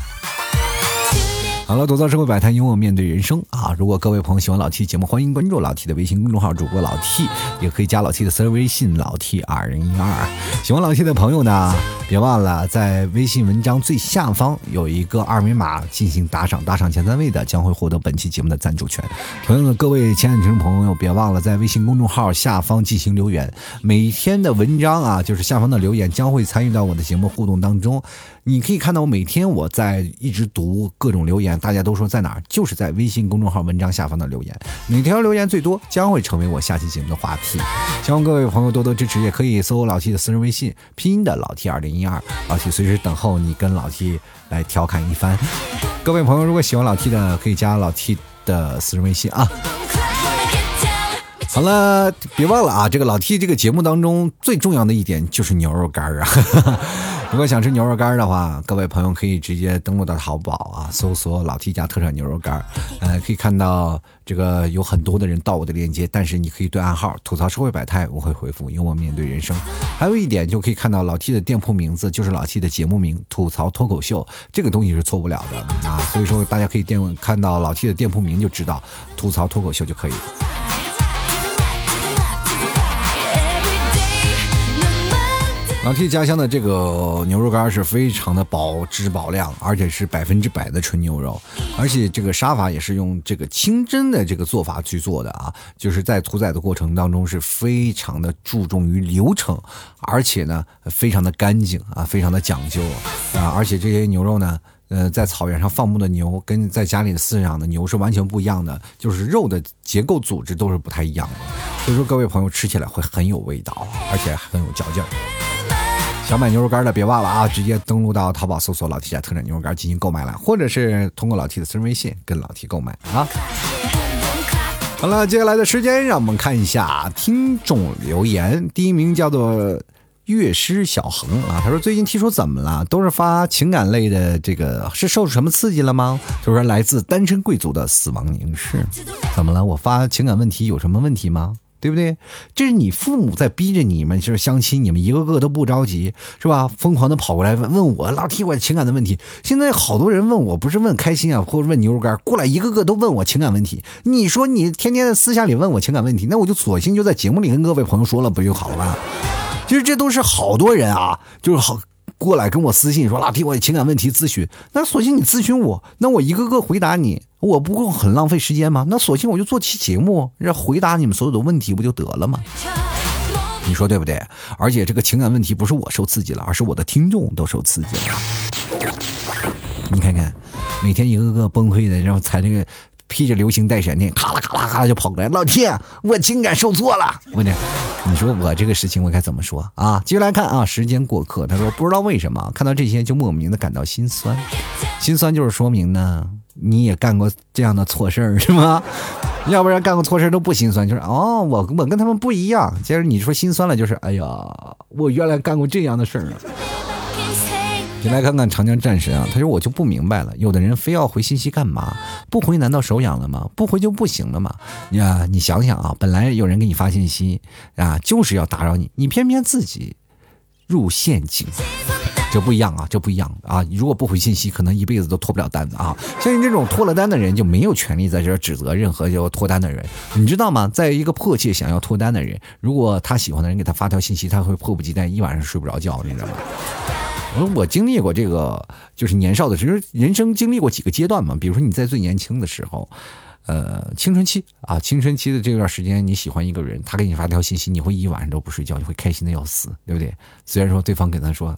好了，躲到社会摆摊，幽默面对人生啊！如果各位朋友喜欢老 T 节目，欢迎关注老 T 的微信公众号，主播老 T，也可以加老 T 的私人微信老 T 二零一二。喜欢老 T 的朋友呢，别忘了在微信文章最下方有一个二维码进行打赏，打赏前三位的将会获得本期节目的赞助权。同样的，各位亲爱的听众朋友，别忘了在微信公众号下方进行留言，每天的文章啊，就是下方的留言将会参与到我的节目互动当中。你可以看到我每天我在一直读各种留言，大家都说在哪儿？就是在微信公众号文章下方的留言，哪条留言最多将会成为我下期节目的话题。希望各位朋友多多支持，也可以搜老 T 的私人微信，拼音的老 T 二零一二，老 T 随时等候你跟老 T 来调侃一番。各位朋友，如果喜欢老 T 的，可以加老 T 的私人微信啊。好了，别忘了啊，这个老 T 这个节目当中最重要的一点就是牛肉干啊。如果想吃牛肉干的话，各位朋友可以直接登录到淘宝啊，搜索“老 T 家特产牛肉干”，呃，可以看到这个有很多的人到我的链接，但是你可以对暗号吐槽社会百态，我会回复，因为我面对人生。还有一点就可以看到老 T 的店铺名字就是老 T 的节目名“吐槽脱口秀”，这个东西是错不了的啊，所以说大家可以店看到老 T 的店铺名就知道“吐槽脱口秀”就可以了。老 T 家乡的这个牛肉干是非常的保质保量，而且是百分之百的纯牛肉，而且这个杀法也是用这个清真的这个做法去做的啊，就是在屠宰的过程当中是非常的注重于流程，而且呢非常的干净啊，非常的讲究啊，而且这些牛肉呢，呃，在草原上放牧的牛跟在家里的饲养的牛是完全不一样的，就是肉的结构组织都是不太一样的，所以说各位朋友吃起来会很有味道，而且很有嚼劲儿。想买牛肉干的别忘了啊，直接登录到淘宝搜索“老 T 家特产牛肉干”进行购买了，或者是通过老 T 的私人微信跟老 T 购买啊。好了，接下来的时间让我们看一下听众留言。第一名叫做乐师小恒啊，他说最近听说怎么了？都是发情感类的，这个是受什么刺激了吗？就说来自单身贵族的死亡凝视，怎么了？我发情感问题有什么问题吗？对不对？这是你父母在逼着你们，就是相亲，你们一个个都不着急，是吧？疯狂的跑过来问问我，老提我情感的问题。现在好多人问我，不是问开心啊，或者问牛肉干，过来一个个都问我情感问题。你说你天天在私下里问我情感问题，那我就索性就在节目里跟各位朋友说了，不就好了吗？其实这都是好多人啊，就是好。过来跟我私信说老弟，我有情感问题咨询，那索性你咨询我，那我一个个回答你，我不会很浪费时间吗？那索性我就做期节目，让回答你们所有的问题，不就得了吗？你说对不对？而且这个情感问题不是我受刺激了，而是我的听众都受刺激了。你看看，每天一个个崩溃的，然后踩这个。披着流星带闪电，咔啦咔啦咔啦就跑过来。老天，我情感受挫了。我呢，你说我这个事情我该怎么说啊？继续来看啊，时间过客，他说不知道为什么看到这些就莫名的感到心酸。心酸就是说明呢，你也干过这样的错事儿是吗？要不然干过错事儿都不心酸，就是哦，我我跟他们不一样。接着你说心酸了，就是哎呀，我原来干过这样的事儿。你来看看长江战神啊，他说我就不明白了，有的人非要回信息干嘛？不回难道手痒了吗？不回就不行了吗？呀，你想想啊，本来有人给你发信息啊，就是要打扰你，你偏偏自己入陷阱，这不一样啊，这不一样啊！如果不回信息，可能一辈子都脱不了单子啊！像你这种脱了单的人，就没有权利在这指责任何要脱单的人，你知道吗？在一个迫切想要脱单的人，如果他喜欢的人给他发条信息，他会迫不及待，一晚上睡不着觉，你知道吗？我我经历过这个，就是年少的时候，人生经历过几个阶段嘛。比如说你在最年轻的时候，呃，青春期啊，青春期的这段时间，你喜欢一个人，他给你发条信息，你会一晚上都不睡觉，你会开心的要死，对不对？虽然说对方跟他说，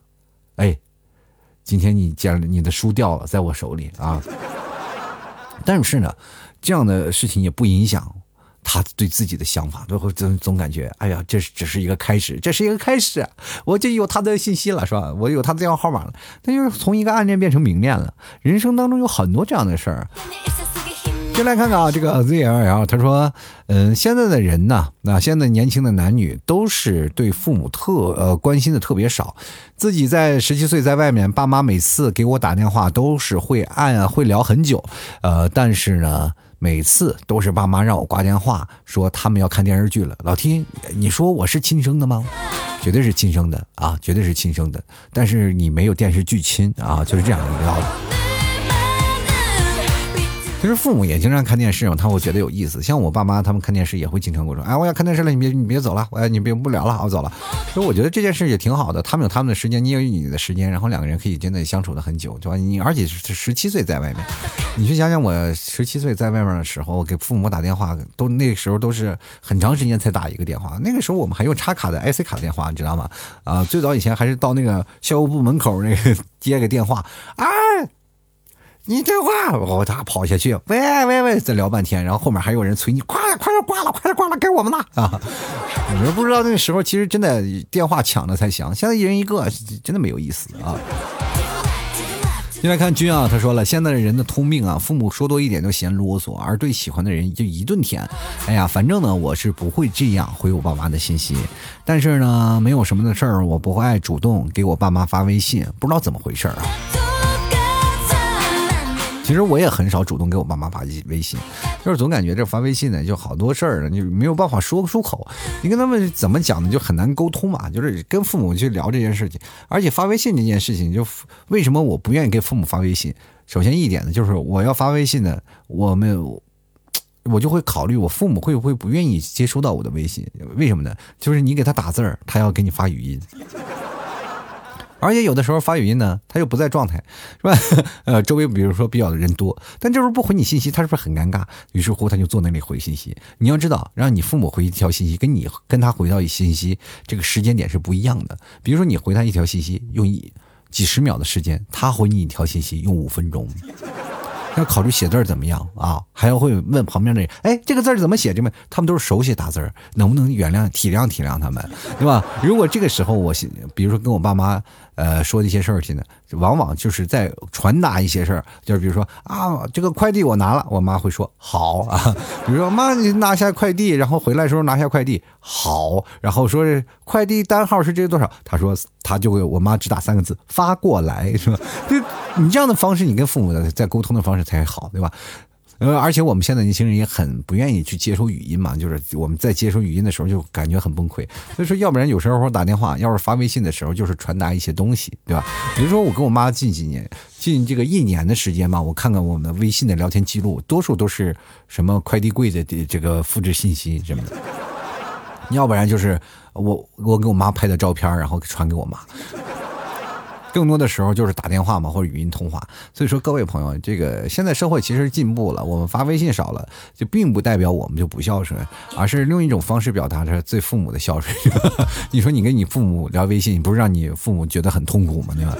哎，今天你捡你的书掉了，在我手里啊。但是呢，这样的事情也不影响他对自己的想法，最后总总感觉，哎呀，这只是一个开始，这是一个开始，我就有他的信息了，是吧？我有他的电话号码了，那就是从一个暗恋变成明恋了。人生当中有很多这样的事儿。先来看看啊，这个 ZLL，他说，嗯，现在的人呢，那现在年轻的男女都是对父母特呃关心的特别少。自己在十七岁在外面，爸妈每次给我打电话都是会按会聊很久，呃，但是呢，每次都是爸妈让我挂电话，说他们要看电视剧了。老天，你说我是亲生的吗？绝对是亲生的啊，绝对是亲生的。但是你没有电视剧亲啊，就是这样一个道理。其实父母也经常看电视嘛，他会觉得有意思。像我爸妈他们看电视也会经常跟我说：“哎，我要看电视了，你别你别走了，我你别不聊了，我走了。”所以我觉得这件事也挺好的，他们有他们的时间，你有你的时间，然后两个人可以真的相处的很久，对吧？你而且是十七岁在外面，你去想想我十七岁在外面的时候，给父母打电话都那时候都是很长时间才打一个电话，那个时候我们还用插卡的 IC 卡电话，你知道吗？啊，最早以前还是到那个校务部门口那个 接个电话，啊。你电话，我他跑下去，喂喂喂，再聊半天，然后后面还有人催你，快点快点挂了，快点挂了，该我们了啊！你们不知道那时候，其实真的电话抢着才响，现在一人一个，真的没有意思啊。进来看君啊，他说了，现在的人的通病啊，父母说多一点就嫌啰嗦，而对喜欢的人就一顿舔。哎呀，反正呢，我是不会这样回我爸妈的信息，但是呢，没有什么的事儿，我不会爱主动给我爸妈发微信，不知道怎么回事啊。其实我也很少主动给我爸妈发微信，就是总感觉这发微信呢，就好多事儿呢，就没有办法说出口。你跟他们怎么讲呢，就很难沟通嘛。就是跟父母去聊这件事情，而且发微信这件事情，就为什么我不愿意给父母发微信？首先一点呢，就是我要发微信呢，我们我就会考虑我父母会不会不愿意接收到我的微信？为什么呢？就是你给他打字儿，他要给你发语音。而且有的时候发语音呢，他又不在状态，是吧？呃，周围比如说比较的人多，但这时候不回你信息，他是不是很尴尬？于是乎，他就坐那里回信息。你要知道，让你父母回一条信息，跟你跟他回到一信息，这个时间点是不一样的。比如说，你回他一条信息用一几十秒的时间，他回你一条信息用五分钟。要考虑写字怎么样啊？还要会问旁边的人，哎，这个字怎么写？这么他们都是手写打字能不能原谅体谅体谅他们，对吧？如果这个时候我，比如说跟我爸妈，呃，说一些事儿去呢，往往就是在传达一些事儿，就是比如说啊，这个快递我拿了，我妈会说好啊。比如说妈，你拿下快递，然后回来的时候拿下快递，好。然后说快递单号是这个多少？他说他就会我妈只打三个字发过来，是吧？就你这样的方式，你跟父母的在沟通的方式。才好，对吧？呃，而且我们现在年轻人也很不愿意去接收语音嘛，就是我们在接收语音的时候就感觉很崩溃。所以说，要不然有时候打电话，要是发微信的时候，就是传达一些东西，对吧？比如说我跟我妈近几年，近这个一年的时间嘛，我看看我们微信的聊天记录，多数都是什么快递柜的这个复制信息什么的，要不然就是我我给我妈拍的照片，然后传给我妈。更多的时候就是打电话嘛，或者语音通话。所以说，各位朋友，这个现在社会其实进步了，我们发微信少了，就并不代表我们就不孝顺，而是另一种方式表达着对父母的孝顺。你说你跟你父母聊微信，不是让你父母觉得很痛苦吗？对吧？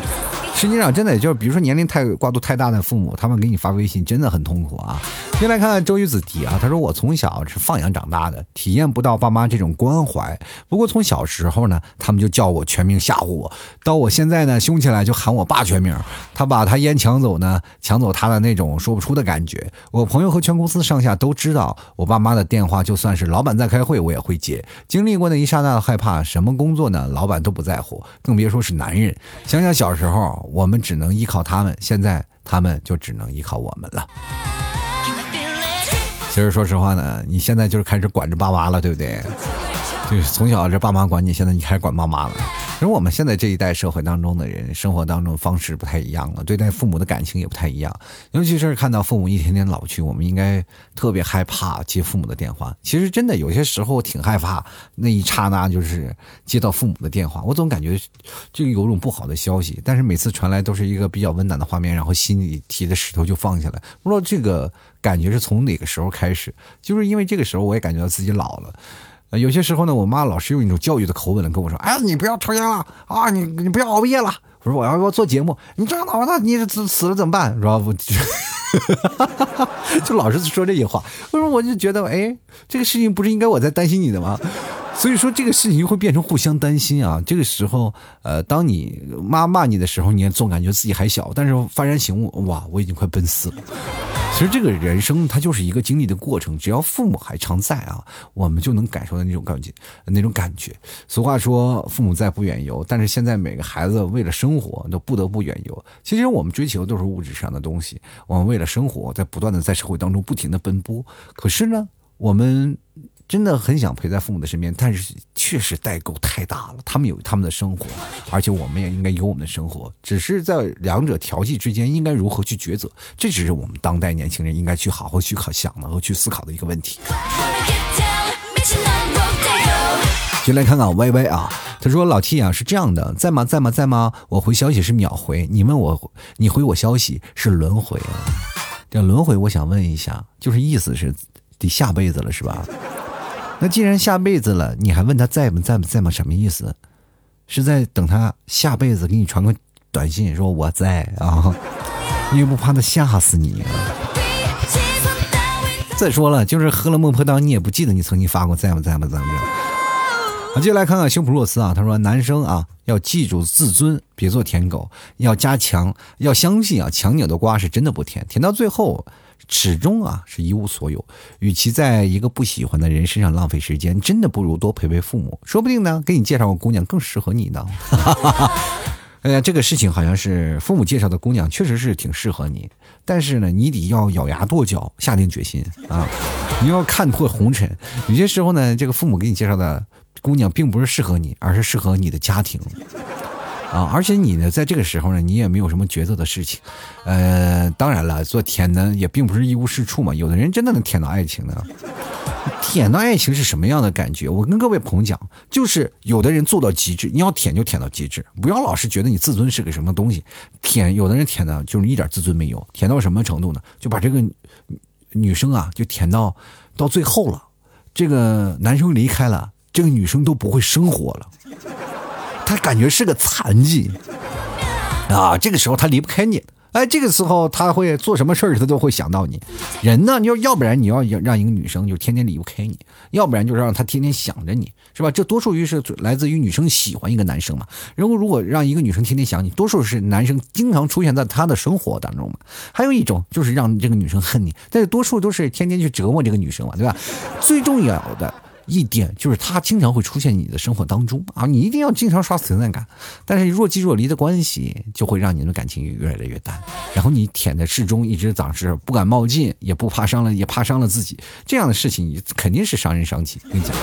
实际上，真的也就是，比如说年龄太跨度太大的父母，他们给你发微信真的很痛苦啊。先来看看周瑜子提啊，他说我从小是放养长大的，体验不到爸妈这种关怀。不过从小时候呢，他们就叫我全名吓唬我，到我现在呢，凶起来就喊我爸全名。他把他烟抢走呢，抢走他的那种说不出的感觉。我朋友和全公司上下都知道，我爸妈的电话就算是老板在开会，我也会接。经历过那一刹那的害怕，什么工作呢，老板都不在乎，更别说是男人。想想小时候。我们只能依靠他们，现在他们就只能依靠我们了。其实说实话呢，你现在就是开始管着爸妈了，对不对？就是从小这爸妈管你，现在你开始管妈妈了。其实我们现在这一代社会当中的人，生活当中方式不太一样了，对待父母的感情也不太一样。尤其是看到父母一天天老去，我们应该特别害怕接父母的电话。其实真的有些时候挺害怕，那一刹那就是接到父母的电话，我总感觉就有种不好的消息。但是每次传来都是一个比较温暖的画面，然后心里提的石头就放下来。不知道这个感觉是从哪个时候开始，就是因为这个时候我也感觉到自己老了。有些时候呢，我妈老是用一种教育的口吻跟我说：“哎，你不要抽烟了啊，你你不要熬夜了。”我说我要要做节目，你这样的话，你死死了怎么办？是吧？我 就老是说这些话。我说我就觉得，哎，这个事情不是应该我在担心你的吗？所以说这个事情会变成互相担心啊。这个时候，呃，当你妈骂你的时候，你总感觉自己还小，但是幡然醒悟，哇，我已经快奔四了。其实这个人生它就是一个经历的过程，只要父母还常在啊，我们就能感受到那种感觉，那种感觉。俗话说父母在不远游，但是现在每个孩子为了生活都不得不远游。其实我们追求都是物质上的东西，我们为了生活在不断的在社会当中不停的奔波。可是呢，我们。真的很想陪在父母的身边，但是确实代沟太大了。他们有他们的生活，而且我们也应该有我们的生活。只是在两者调剂之间，应该如何去抉择？这只是我们当代年轻人应该去好好去考想的和去思考的一个问题。先来看看 Y Y 啊，他说老 T 啊是这样的，在吗在吗在吗？我回消息是秒回，你问我你回我消息是轮回。这轮回，我想问一下，就是意思是得下辈子了是吧？那既然下辈子了，你还问他在不在不在吗？什么意思？是在等他下辈子给你传个短信说我在啊？你又不怕他吓死你？再说了，就是喝了孟婆汤，你也不记得你曾经发过在吗在吗在吗？啊，接下来看看修普洛斯啊，他说男生啊要记住自尊，别做舔狗，要加强，要相信啊，强扭的瓜是真的不甜，甜到最后。始终啊是一无所有，与其在一个不喜欢的人身上浪费时间，真的不如多陪陪父母，说不定呢给你介绍个姑娘更适合你呢。哎呀，这个事情好像是父母介绍的姑娘确实是挺适合你，但是呢你得要咬牙跺脚，下定决心啊，你要看破红尘。有些时候呢，这个父母给你介绍的姑娘并不是适合你，而是适合你的家庭。啊，而且你呢，在这个时候呢，你也没有什么抉择的事情，呃，当然了，做舔呢也并不是一无是处嘛。有的人真的能舔到爱情呢，舔到爱情是什么样的感觉？我跟各位朋友讲，就是有的人做到极致，你要舔就舔到极致，不要老是觉得你自尊是个什么东西。舔，有的人舔的就是一点自尊没有，舔到什么程度呢？就把这个女生啊，就舔到到最后了，这个男生离开了，这个女生都不会生活了。他感觉是个残疾啊，这个时候他离不开你，哎，这个时候他会做什么事儿，他都会想到你。人呢，你要要不然你要让一个女生就天天离不开你，要不然就是让她天天想着你，是吧？这多数于是来自于女生喜欢一个男生嘛。然后如果让一个女生天天想你，多数是男生经常出现在她的生活当中嘛。还有一种就是让这个女生恨你，但是多数都是天天去折磨这个女生嘛，对吧？最重要的。一点就是他经常会出现你的生活当中啊，你一定要经常刷存在感。但是若即若离的关系，就会让你的感情越来越淡。然后你舔的适中，一直长势，不敢冒进，也不怕伤了，也怕伤了自己。这样的事情，你肯定是伤人伤己。跟你讲，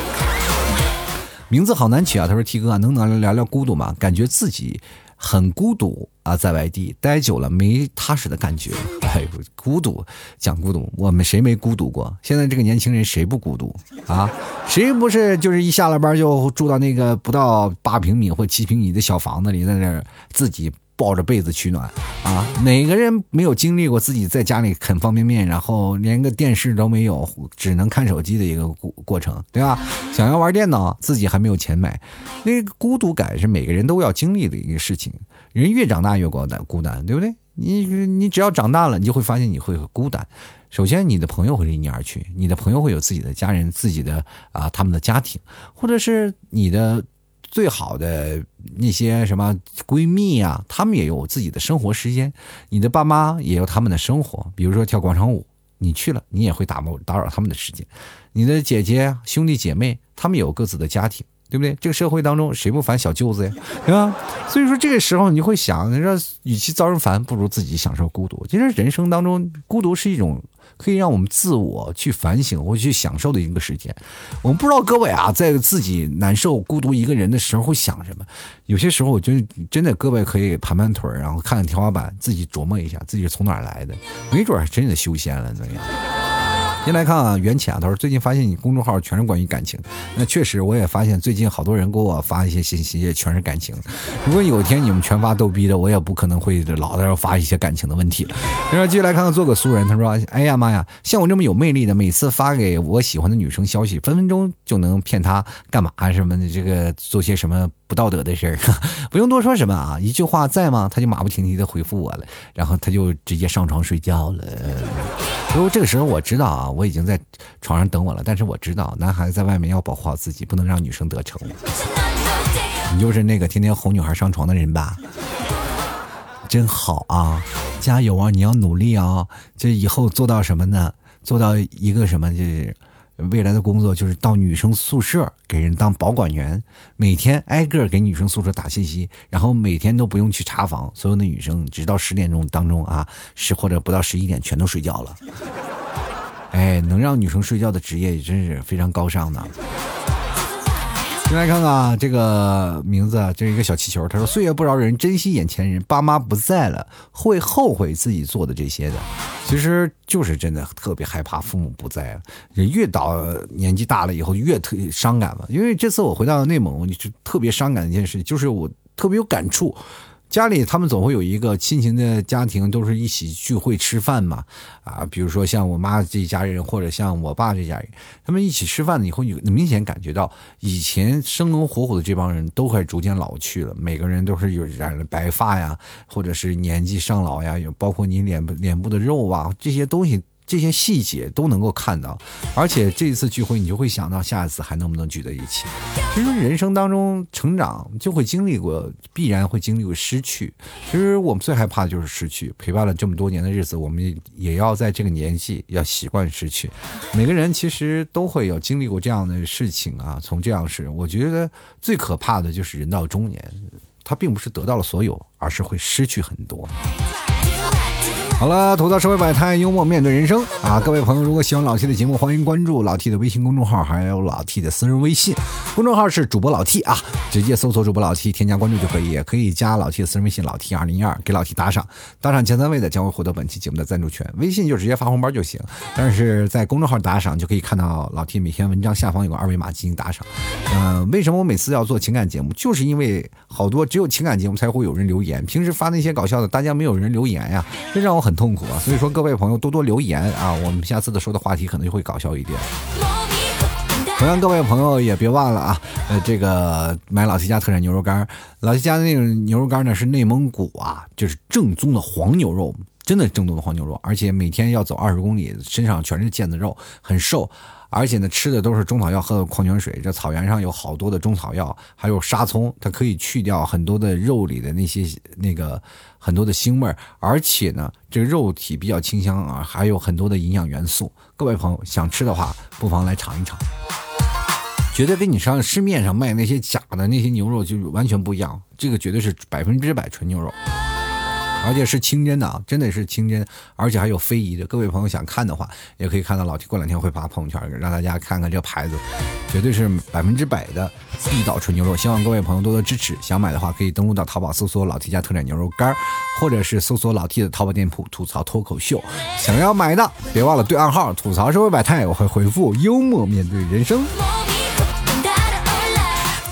名字好难取啊。他说：“T 哥，能不能聊聊孤独吗？感觉自己。”很孤独啊，在外地待久了没踏实的感觉。哎，孤独，讲孤独，我们谁没孤独过？现在这个年轻人谁不孤独啊？谁不是就是一下了班就住到那个不到八平米或七平米的小房子里，在那儿自己。抱着被子取暖啊！哪个人没有经历过自己在家里啃方便面，然后连个电视都没有，只能看手机的一个过过程，对吧？想要玩电脑，自己还没有钱买，那个孤独感是每个人都要经历的一个事情。人越长大越孤单，孤单，对不对？你你只要长大了，你就会发现你会孤单。首先，你的朋友会离你而去，你的朋友会有自己的家人，自己的啊他们的家庭，或者是你的。最好的那些什么闺蜜啊，她们也有自己的生活时间。你的爸妈也有他们的生活，比如说跳广场舞，你去了，你也会打扰打扰他们的时间。你的姐姐兄弟姐妹，他们有各自的家庭，对不对？这个社会当中，谁不烦小舅子呀？对吧？所以说这个时候，你会想，你说与其遭人烦，不如自己享受孤独。其实人生当中，孤独是一种。可以让我们自我去反省或去享受的一个时间。我们不知道各位啊，在自己难受、孤独一个人的时候会想什么。有些时候，我觉得真的各位可以盘盘腿然后看看天花板，自己琢磨一下自己是从哪儿来的，没准真的修仙了怎么样？先来看啊，袁浅啊，他说最近发现你公众号全是关于感情，那确实我也发现最近好多人给我发一些信息也全是感情。如果有一天你们全发逗逼的，我也不可能会老在这发一些感情的问题了。然后继续来看看做个俗人，他说：“哎呀妈呀，像我这么有魅力的，每次发给我喜欢的女生消息，分分钟就能骗她干嘛什么的，这个做些什么不道德的事儿，不用多说什么啊，一句话在吗？他就马不停蹄的回复我了，然后他就直接上床睡觉了。不过这个时候我知道啊，我已经在床上等我了，但是我知道男孩子在外面要保护好自己，不能让女生得逞。你就是那个天天哄女孩上床的人吧？真好啊，加油啊！你要努力啊！这以后做到什么呢？做到一个什么？就是未来的工作，就是到女生宿舍给人当保管员，每天挨个给女生宿舍打信息，然后每天都不用去查房，所有的女生直到十点钟当中啊，十或者不到十一点全都睡觉了。哎，能让女生睡觉的职业真是非常高尚的。先来看看啊这个名字，这是一个小气球。他说：“岁月不饶人，珍惜眼前人。爸妈不在了，会后悔自己做的这些的。其实就是真的特别害怕父母不在了。越到年纪大了以后，越特伤感嘛。因为这次我回到内蒙，就特别伤感的一件事，就是我特别有感触。”家里他们总会有一个亲情的家庭，都是一起聚会吃饭嘛，啊，比如说像我妈这一家人，或者像我爸这家人，他们一起吃饭以后，你明显感觉到以前生龙活虎的这帮人都快逐渐老去了，每个人都是有染了白发呀，或者是年纪上老呀，有包括你脸部脸部的肉啊这些东西。这些细节都能够看到，而且这一次聚会，你就会想到下一次还能不能聚在一起。其实人生当中成长就会经历过，必然会经历过失去。其实我们最害怕的就是失去。陪伴了这么多年的日子，我们也要在这个年纪要习惯失去。每个人其实都会有经历过这样的事情啊。从这样是，我觉得最可怕的就是人到中年，他并不是得到了所有，而是会失去很多。好了，吐槽社会百态，幽默面对人生啊！各位朋友，如果喜欢老 T 的节目，欢迎关注老 T 的微信公众号，还有老 T 的私人微信。公众号是主播老 T 啊，直接搜索主播老 T，添加关注就可以，也可以加老 T 的私人微信老 T 二零一二，给老 T 打赏，打赏前三位的将会获得本期节目的赞助权。微信就直接发红包就行，但是在公众号打赏就可以看到老 T 每篇文章下方有个二维码进行打赏。嗯，为什么我每次要做情感节目？就是因为好多只有情感节目才会有人留言，平时发那些搞笑的，大家没有人留言呀，这让我很。很痛苦啊，所以说各位朋友多多留言啊，我们下次的说的话题可能就会搞笑一点。同样，各位朋友也别忘了啊，呃，这个买老七家特产牛肉干，老七家的那种牛肉干呢是内蒙古啊，就是正宗的黄牛肉，真的正宗的黄牛肉，而且每天要走二十公里，身上全是腱子肉，很瘦。而且呢，吃的都是中草药，喝的矿泉水。这草原上有好多的中草药，还有沙葱，它可以去掉很多的肉里的那些那个很多的腥味儿。而且呢，这个肉体比较清香啊，还有很多的营养元素。各位朋友想吃的话，不妨来尝一尝，绝对跟你上市面上卖那些假的那些牛肉就完全不一样。这个绝对是百分之百纯牛肉。而且是清真的啊，真的是清真，而且还有非遗的。各位朋友想看的话，也可以看到老 T 过两天会发朋友圈，让大家看看这个牌子，绝对是百分之百的地道纯牛肉。希望各位朋友多多支持。想买的话，可以登录到淘宝搜索“老 T 家特产牛肉干”，或者是搜索老 T 的淘宝店铺“吐槽脱口秀”。想要买的，别忘了对暗号“吐槽社会百态”，我会回复“幽默面对人生”。